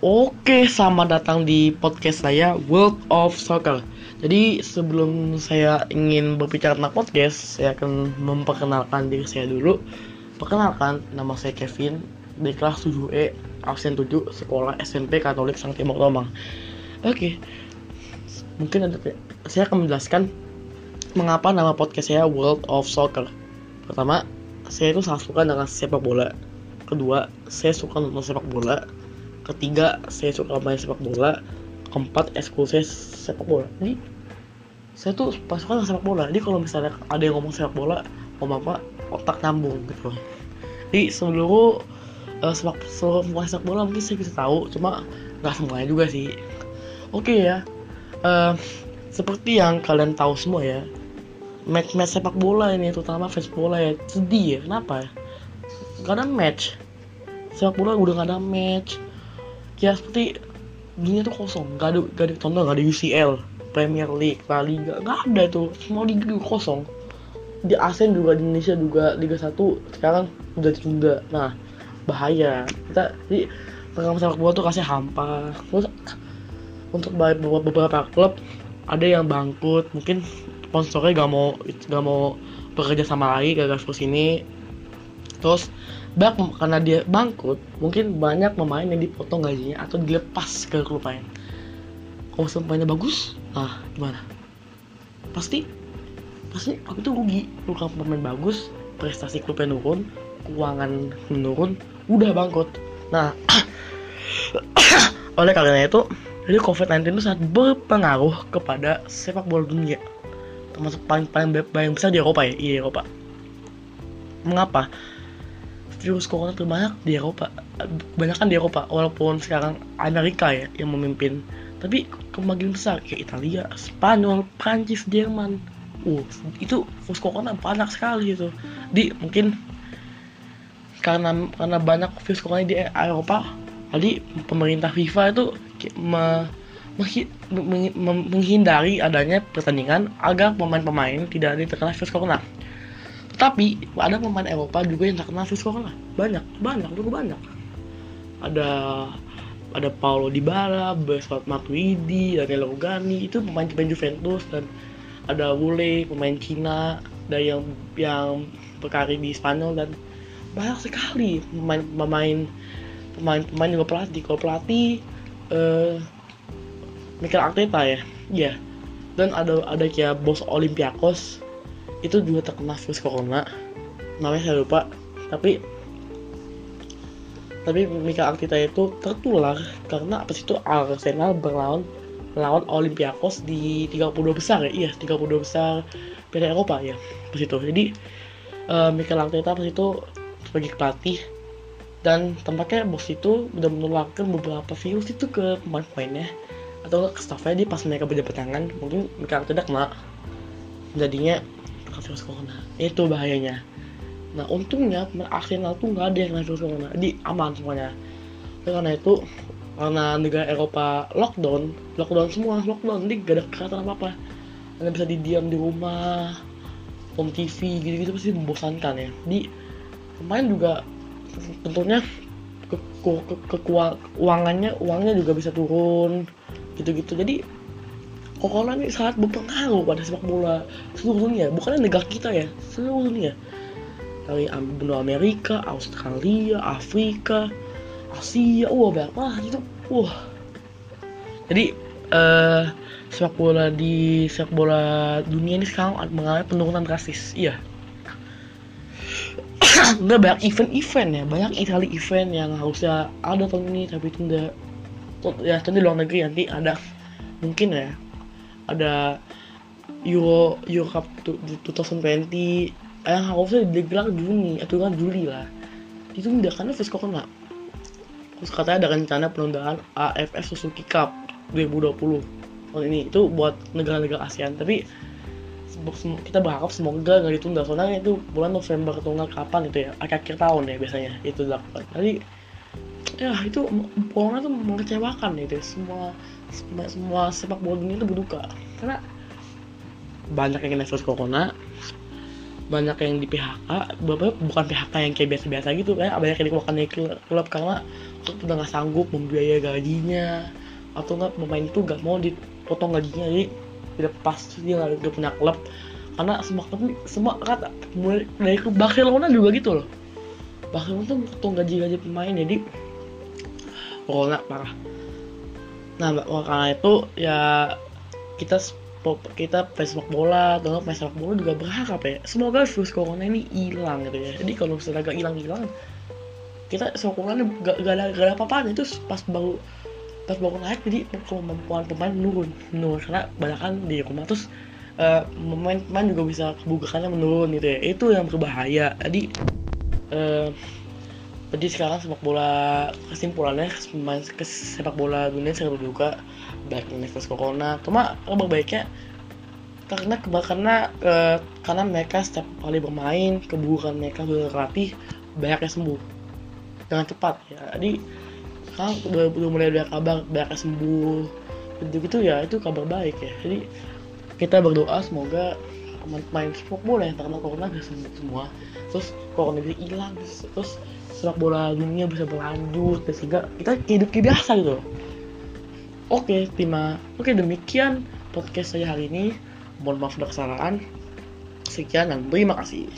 Oke, selamat datang di podcast saya World of Soccer. Jadi sebelum saya ingin berbicara tentang podcast, saya akan memperkenalkan diri saya dulu. Perkenalkan, nama saya Kevin di kelas 7E, absen 7, sekolah SMP Katolik Sang Timur Tomang. Oke, mungkin ada, saya akan menjelaskan mengapa nama podcast saya World of Soccer. Pertama, saya itu sangat suka dengan sepak bola. Kedua, saya suka nonton sepak bola ketiga saya suka main sepak bola. Keempat eksklusif sepak bola. Jadi saya tuh pas suka dengan sepak bola. Jadi kalau misalnya ada yang ngomong sepak bola ngomong apa otak nyambung gitu. Jadi seluruh uh, sepak seluruh sepak bola mungkin saya bisa tahu cuma nggak semuanya juga sih. Oke ya uh, seperti yang kalian tahu semua ya match match sepak bola ini terutama fans bola ya sedih ya. Kenapa? Ya gak match. Sepak bola udah gak ada match ya seperti dunia tuh kosong. Gak ada gak ada contoh gak ada UCL Premier League La Liga. Gak ada tuh. Semua liga juga kosong. Di ASEAN juga di Indonesia juga Liga 1 sekarang udah ditunda nah bahaya. Kita jadi pengamat sepak bola tuh kasih hampa. Terus untuk beberapa klub ada yang bangkrut. Mungkin sponsornya gak mau gak mau bekerja sama lagi gara-gara virus ini terus banyak karena dia bangkrut mungkin banyak pemain yang dipotong gajinya atau dilepas ke klub lain. Kalau pemainnya bagus nah gimana? Pasti pasti aku itu rugi. Lu kalau pemain bagus prestasi klubnya turun keuangan menurun udah bangkrut. Nah oleh karena itu jadi COVID-19 itu sangat berpengaruh kepada sepak bola dunia. Termasuk paling paling paling besar di Eropa ya di Eropa. Mengapa virus corona terbanyak di Eropa. Banyak kan di Eropa walaupun sekarang Amerika ya yang memimpin. Tapi kemarin besar kayak Italia Spanyol Prancis Jerman. Uh itu virus corona banyak sekali itu. Di mungkin karena karena banyak virus corona di Eropa jadi pemerintah FIFA itu me, menghindari adanya pertandingan agar pemain-pemain tidak terkena virus corona tapi ada pemain Eropa juga yang terkena virus corona banyak banyak juga banyak. Ada ada Paulo Dybala, Bersat Matuidi, Daniel Rugani itu pemain-pemain Juventus dan ada Wule pemain Cina ada yang yang berkarir di Spanyol dan banyak sekali pemain pemain pemain pemain juga pelatih kalau pelatih uh, Mikel Arteta ya. Ya dan ada ada kayak bos Olympiakos itu juga terkena virus corona. Namanya saya lupa. Tapi tapi Mika Arteta itu tertular karena apa itu Arsenal berlawan melawan Olympiakos di 32 besar ya? Iya 32 besar Piala Eropa ya pas itu. Jadi uh, Mikel Arteta pas itu sebagai pelatih dan tempatnya bos itu udah menularkan beberapa virus itu ke pemain-pemainnya atau ke staffnya. Di pas mereka berjabat tangan mungkin Mikel Arteta kena. Jadinya virus corona. Itu bahayanya. Nah untungnya Arsenal tuh nggak ada yang kena virus corona. Di aman semuanya. Karena itu karena negara Eropa lockdown lockdown semua lockdown jadi gak ada kegiatan apa apa anda bisa didiam di rumah home TV gitu-gitu pasti membosankan ya. Di pemain juga tentunya ke, ke, ke, ke keuangannya uangnya juga bisa turun gitu-gitu. Jadi corona ini sangat berpengaruh pada sepak bola seluruh dunia bukannya negara kita ya seluruh dunia. Dari benua Amerika Australia Afrika Asia wah banyak banget itu. Wah. Jadi uh, sepak bola di sepak bola dunia ini sekarang mengalami penurunan drastis iya. Udah banyak event-event ya banyak kali event yang harusnya ada tahun ini tapi tunda ya tentu di luar negeri nanti ada mungkin ya ada Euro Euro Cup 2020 yang harusnya digelar Juni atau kan Juli lah. Itu tidak karena virus corona terus katanya ada rencana penundaan AFF Suzuki Cup 2020 tahun ini itu buat negara-negara ASEAN. Tapi kita berharap semoga nggak ditunda. Soalnya itu bulan November atau nggak kapan itu ya? Akhir-akhir tahun ya biasanya itu dilakukan. Jadi ya itu corona tuh mengecewakan itu semua semua, semua sepak bola dunia itu berduka. Karena banyak yang kena virus corona banyak yang di PHK beberapa bukan PHK yang kayak biasa-biasa gitu kayak banyak yang dikeluarkan dari klub karena klub udah nggak sanggup membiayai gajinya atau nggak pemain itu nggak mau dipotong gajinya jadi tidak pas dia nggak punya klub. Karena semua klub semua kata mulai dari klub Barcelona juga gitu loh. Barcelona tuh potong gaji-gaji pemain jadi corona parah nah karena itu ya kita kita sepak bola nggak sepak bola juga berharap ya. Semoga virus corona ini hilang gitu ya. Jadi kalau misalnya gak hilang hilang kita sepak bola ini gak, gak ada gak ada apa-apa itu pas baru pas baru naik jadi kemampuan pemain menurun. Menurun karena banyak kan di rumah. Terus uh, pemain-pemain juga bisa kebugarannya menurun gitu ya. Itu yang berbahaya. Jadi uh, jadi sekarang sepak bola kesimpulannya pemain sepak bola dunia sangat berduka baik virus corona. Cuma kabar baiknya karena karena uh, karena mereka setiap kali bermain keburukan mereka sudah terlatih banyak sembuh. Dengan cepat ya. Jadi sekarang udah, udah mulai ada kabar banyak yang sembuh. Gitu gitu ya itu kabar baik ya. Jadi kita berdoa semoga pemain sepak bola yang terkena corona bisa sembuh semua. Terus corona bisa hilang terus sepak bola dunia bisa berlanjut sehingga kita hidup kayak biasa gitu oke terima oke demikian podcast saya hari ini. Mohon maaf ada kesalahan. Sekian dan terima kasih